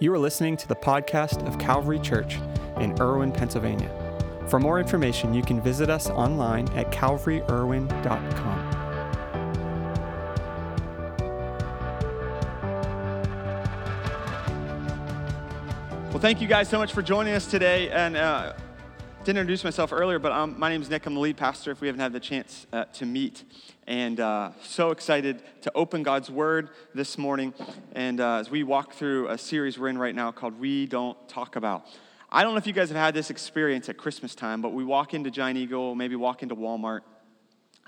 You are listening to the podcast of Calvary Church in Irwin, Pennsylvania. For more information, you can visit us online at calvaryirwin.com. Well, thank you guys so much for joining us today. And uh, didn't introduce myself earlier, but um, my name is Nick. I'm the lead pastor. If we haven't had the chance uh, to meet, and uh, so excited to open God's Word this morning. And uh, as we walk through a series we're in right now called "We Don't Talk About." I don't know if you guys have had this experience at Christmas time, but we walk into Giant Eagle, maybe walk into Walmart,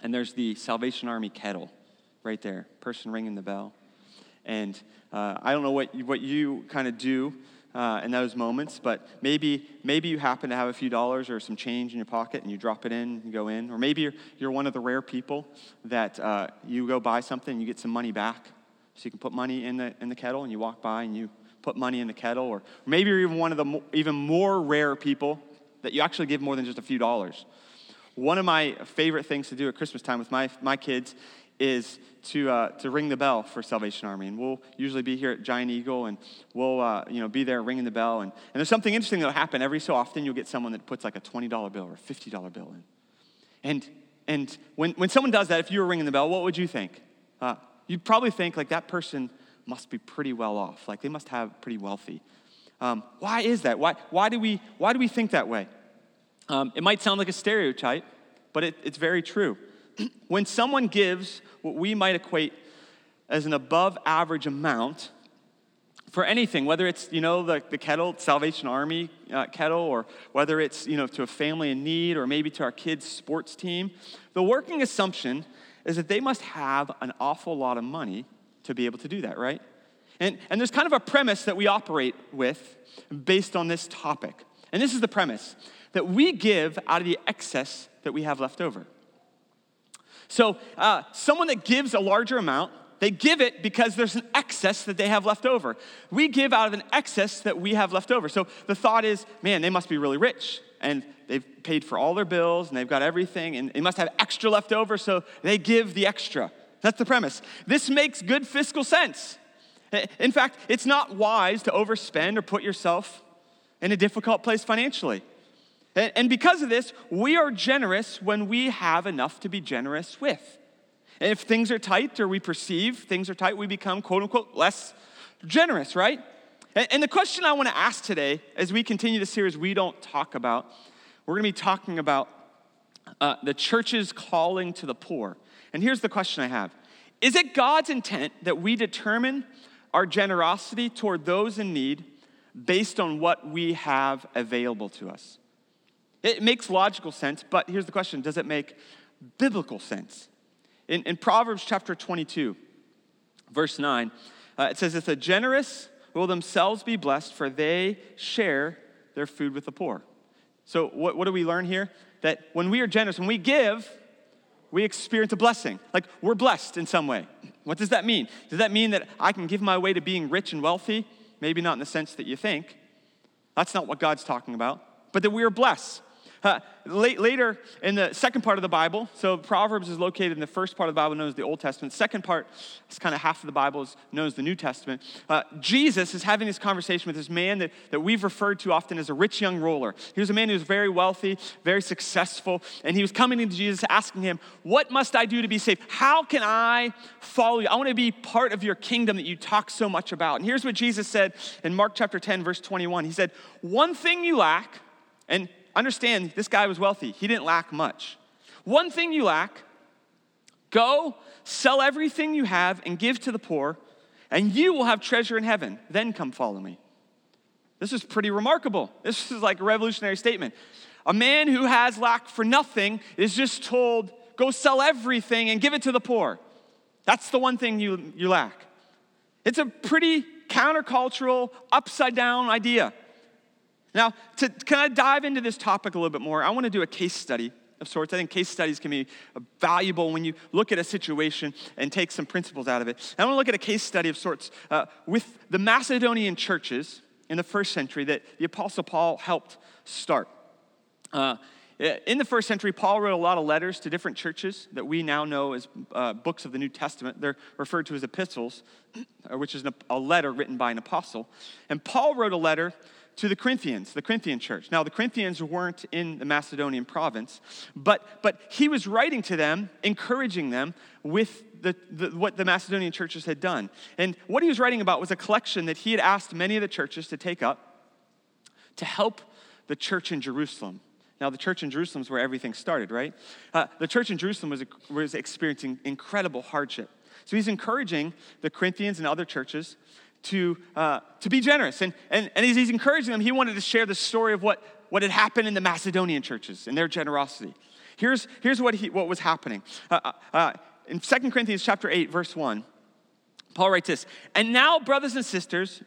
and there's the Salvation Army kettle right there, person ringing the bell. And uh, I don't know what what you kind of do uh, in those moments, but maybe, maybe you happen to have a few dollars or some change in your pocket and you drop it in and go in. Or maybe you're, you're one of the rare people that uh, you go buy something and you get some money back. So you can put money in the, in the kettle and you walk by and you put money in the kettle. Or maybe you're even one of the mo- even more rare people that you actually give more than just a few dollars. One of my favorite things to do at Christmas time with my, my kids is to, uh, to ring the bell for Salvation Army. And we'll usually be here at Giant Eagle and we'll uh, you know, be there ringing the bell. And, and there's something interesting that'll happen every so often. You'll get someone that puts like a $20 bill or a $50 bill in. And, and when, when someone does that, if you were ringing the bell, what would you think? Uh, you'd probably think like that person must be pretty well off. Like they must have pretty wealthy. Um, why is that? Why, why, do we, why do we think that way? Um, it might sound like a stereotype, but it, it's very true. when someone gives what we might equate as an above average amount for anything, whether it's, you know, the, the kettle, Salvation Army uh, kettle, or whether it's, you know, to a family in need, or maybe to our kids' sports team, the working assumption is that they must have an awful lot of money to be able to do that, right? And, and there's kind of a premise that we operate with based on this topic. And this is the premise that we give out of the excess that we have left over. So, uh, someone that gives a larger amount, they give it because there's an excess that they have left over. We give out of an excess that we have left over. So, the thought is, man, they must be really rich and they've paid for all their bills and they've got everything and they must have extra left over, so they give the extra. That's the premise. This makes good fiscal sense. In fact, it's not wise to overspend or put yourself in a difficult place financially. And because of this, we are generous when we have enough to be generous with. And if things are tight or we perceive things are tight, we become quote unquote less generous, right? And the question I want to ask today, as we continue the series, we don't talk about, we're going to be talking about uh, the church's calling to the poor. And here's the question I have Is it God's intent that we determine our generosity toward those in need based on what we have available to us? It makes logical sense, but here's the question Does it make biblical sense? In, in Proverbs chapter 22, verse 9, uh, it says, If the generous will themselves be blessed, for they share their food with the poor. So, what, what do we learn here? That when we are generous, when we give, we experience a blessing. Like we're blessed in some way. What does that mean? Does that mean that I can give my way to being rich and wealthy? Maybe not in the sense that you think. That's not what God's talking about. But that we are blessed. Uh, later in the second part of the Bible, so Proverbs is located in the first part of the Bible known as the Old Testament. Second part is kind of half of the Bible is known as the New Testament. Uh, Jesus is having this conversation with this man that, that we've referred to often as a rich young ruler. He was a man who was very wealthy, very successful, and he was coming to Jesus asking him, What must I do to be saved? How can I follow you? I want to be part of your kingdom that you talk so much about. And here's what Jesus said in Mark chapter 10, verse 21. He said, One thing you lack, and understand this guy was wealthy, he didn't lack much. One thing you lack go, sell everything you have, and give to the poor, and you will have treasure in heaven. Then come follow me. This is pretty remarkable. This is like a revolutionary statement. A man who has lack for nothing is just told, go sell everything and give it to the poor. That's the one thing you, you lack. It's a pretty countercultural, upside down idea. Now, to kind of dive into this topic a little bit more, I want to do a case study of sorts. I think case studies can be valuable when you look at a situation and take some principles out of it. I want to look at a case study of sorts uh, with the Macedonian churches in the first century that the Apostle Paul helped start. Uh, in the first century, Paul wrote a lot of letters to different churches that we now know as uh, books of the New Testament. They're referred to as epistles, which is a letter written by an apostle. And Paul wrote a letter to the Corinthians, the Corinthian church. Now, the Corinthians weren't in the Macedonian province, but, but he was writing to them, encouraging them with the, the, what the Macedonian churches had done. And what he was writing about was a collection that he had asked many of the churches to take up to help the church in Jerusalem. Now, the church in Jerusalem is where everything started, right? Uh, the church in Jerusalem was, was experiencing incredible hardship. So he's encouraging the Corinthians and other churches to, uh, to be generous. And, and, and as he's encouraging them, he wanted to share the story of what, what had happened in the Macedonian churches and their generosity. Here's, here's what, he, what was happening. Uh, uh, uh in 2 Corinthians chapter 8, verse 1, Paul writes this, And now, brothers and sisters,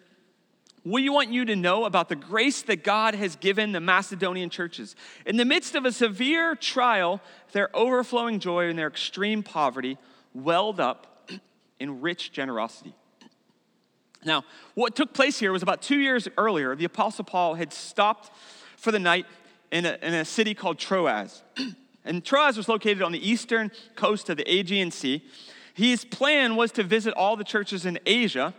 we want you to know about the grace that God has given the Macedonian churches. In the midst of a severe trial, their overflowing joy and their extreme poverty welled up in rich generosity. Now, what took place here was about two years earlier, the Apostle Paul had stopped for the night in a, in a city called Troas. and Troas was located on the eastern coast of the Aegean Sea. His plan was to visit all the churches in Asia.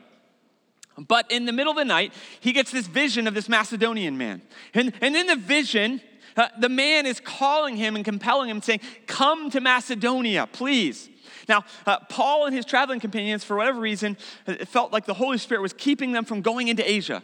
But in the middle of the night, he gets this vision of this Macedonian man. And, and in the vision, uh, the man is calling him and compelling him, saying, Come to Macedonia, please. Now, uh, Paul and his traveling companions, for whatever reason, it felt like the Holy Spirit was keeping them from going into Asia.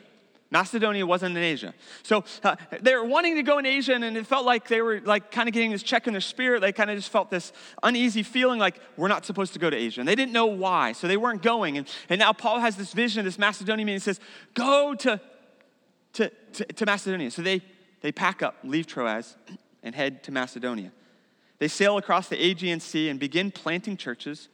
Macedonia wasn't in Asia. So uh, they were wanting to go in Asia, and, and it felt like they were like kind of getting this check in their spirit. They kind of just felt this uneasy feeling like we're not supposed to go to Asia. And they didn't know why, so they weren't going. And, and now Paul has this vision of this Macedonian man. He says, Go to, to, to, to Macedonia. So they, they pack up, leave Troas, and head to Macedonia. They sail across the Aegean Sea and begin planting churches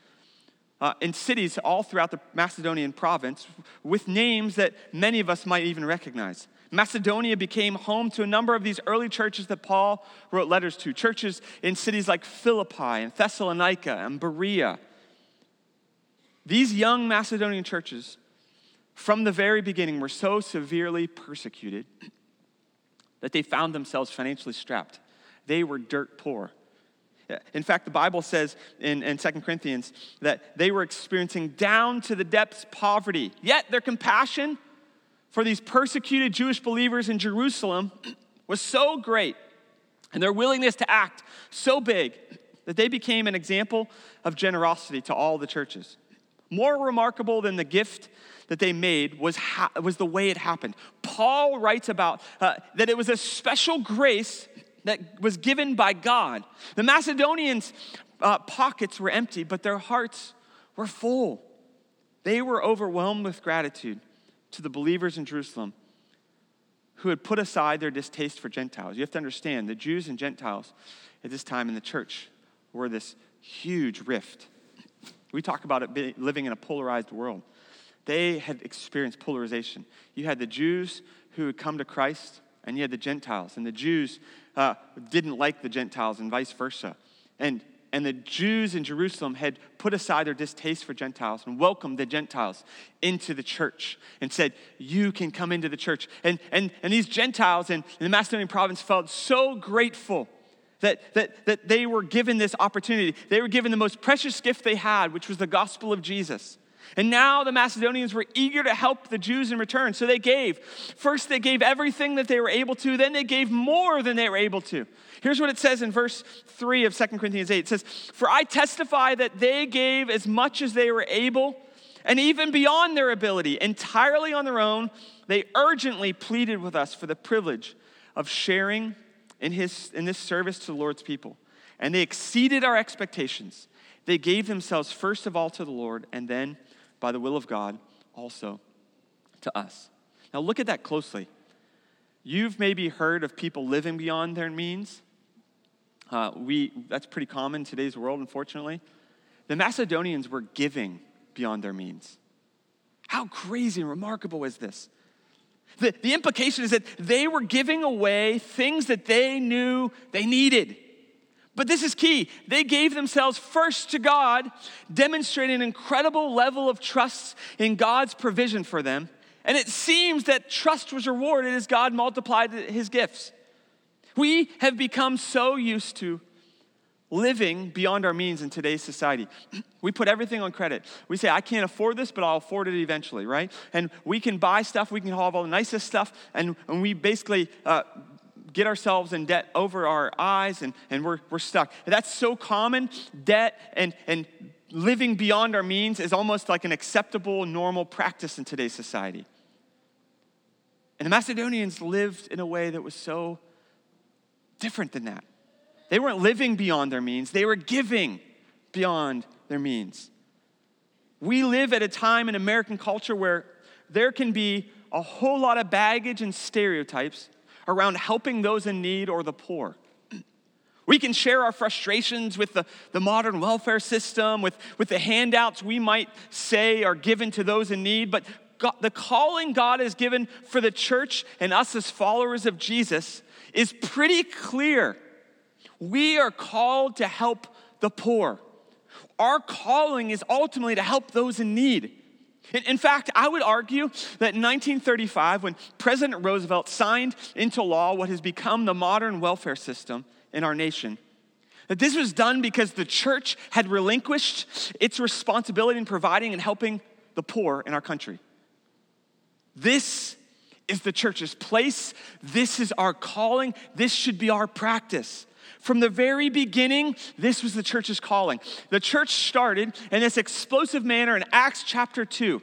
uh, in cities all throughout the Macedonian province with names that many of us might even recognize. Macedonia became home to a number of these early churches that Paul wrote letters to, churches in cities like Philippi and Thessalonica and Berea. These young Macedonian churches, from the very beginning, were so severely persecuted that they found themselves financially strapped. They were dirt poor. In fact, the Bible says in, in 2 Corinthians that they were experiencing down to the depths poverty. Yet their compassion for these persecuted Jewish believers in Jerusalem was so great, and their willingness to act so big that they became an example of generosity to all the churches. More remarkable than the gift that they made was, ha- was the way it happened. Paul writes about uh, that it was a special grace that was given by God. The Macedonians' uh, pockets were empty, but their hearts were full. They were overwhelmed with gratitude to the believers in Jerusalem who had put aside their distaste for Gentiles. You have to understand, the Jews and Gentiles at this time in the church were this huge rift. We talk about it living in a polarized world. They had experienced polarization. You had the Jews who had come to Christ, and you had the Gentiles. And the Jews uh, didn't like the Gentiles and vice versa. And, and the Jews in Jerusalem had put aside their distaste for Gentiles and welcomed the Gentiles into the church and said, You can come into the church. And, and, and these Gentiles in, in the Macedonian province felt so grateful that, that, that they were given this opportunity. They were given the most precious gift they had, which was the gospel of Jesus. And now the Macedonians were eager to help the Jews in return. So they gave. First, they gave everything that they were able to, then they gave more than they were able to. Here's what it says in verse 3 of 2 Corinthians 8 it says, For I testify that they gave as much as they were able, and even beyond their ability, entirely on their own. They urgently pleaded with us for the privilege of sharing in, his, in this service to the Lord's people. And they exceeded our expectations. They gave themselves first of all to the Lord, and then by the will of God also to us. Now, look at that closely. You've maybe heard of people living beyond their means. Uh, we, that's pretty common in today's world, unfortunately. The Macedonians were giving beyond their means. How crazy and remarkable is this? The, the implication is that they were giving away things that they knew they needed. But this is key. They gave themselves first to God, demonstrating an incredible level of trust in God's provision for them. And it seems that trust was rewarded as God multiplied his gifts. We have become so used to living beyond our means in today's society. We put everything on credit. We say, I can't afford this, but I'll afford it eventually, right? And we can buy stuff, we can have all the nicest stuff, and, and we basically uh, get ourselves in debt over our eyes, and, and we're, we're stuck. That's so common. Debt and, and living beyond our means is almost like an acceptable, normal practice in today's society. And the Macedonians lived in a way that was so different than that. They weren't living beyond their means, they were giving beyond their means. We live at a time in American culture where there can be a whole lot of baggage and stereotypes around helping those in need or the poor. We can share our frustrations with the, the modern welfare system, with, with the handouts we might say are given to those in need, but God, the calling God has given for the church and us as followers of Jesus is pretty clear. We are called to help the poor. Our calling is ultimately to help those in need. In fact, I would argue that in 1935, when President Roosevelt signed into law what has become the modern welfare system in our nation, that this was done because the church had relinquished its responsibility in providing and helping the poor in our country. This is the church's place. This is our calling. This should be our practice. From the very beginning, this was the church's calling. The church started in this explosive manner in Acts chapter 2.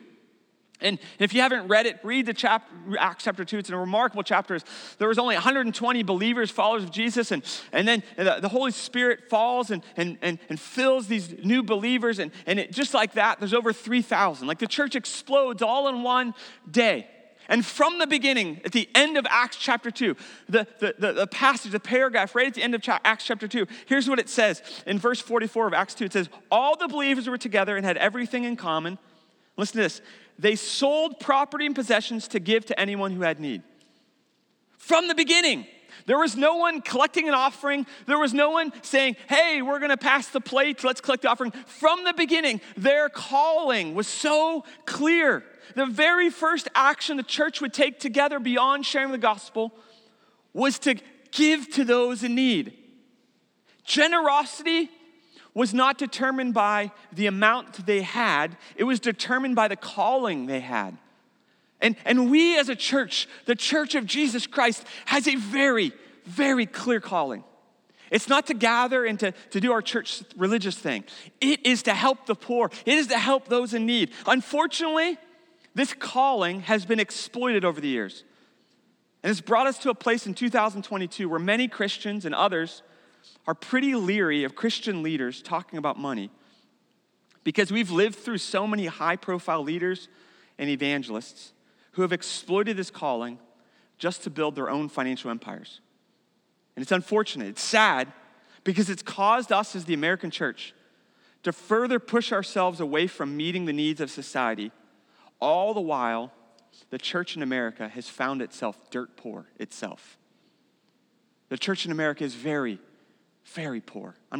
And if you haven't read it, read the chapter, Acts chapter 2. It's a remarkable chapter. There was only 120 believers, followers of Jesus, and, and then the, Holy Spirit falls and, and, and, and fills these new believers. And, and it, just like that, there's over 3,000. Like the church explodes all in one day. And from the beginning, at the end of Acts chapter 2, the, the, the, the, passage, the paragraph right at the end of Acts chapter 2, here's what it says. In verse 44 of Acts 2, it says, All the believers were together and had everything in common. Listen to this. They sold property and possessions to give to anyone who had need. From the beginning, there was no one collecting an offering. There was no one saying, hey, we're going to pass the plate, let's collect the offering. From the beginning, their calling was so clear. The very first action the church would take together beyond sharing the gospel was to give to those in need. Generosity was not determined by the amount they had, it was determined by the calling they had. And, and we as a church, the church of Jesus Christ, has a very, very clear calling. It's not to gather and to, to do our church religious thing. It is to help the poor. It is to help those in need. Unfortunately, this calling has been exploited over the years. And it's brought us to a place in 2022 where many Christians and others are pretty leery of Christian leaders talking about money because we've lived through so many high profile leaders and evangelists who have exploited this calling just to build their own financial empires. And it's unfortunate, it's sad, because it's caused us as the American church to further push ourselves away from meeting the needs of society all the while, the church in America has found itself dirt poor itself. The church in America is very, very poor. I'm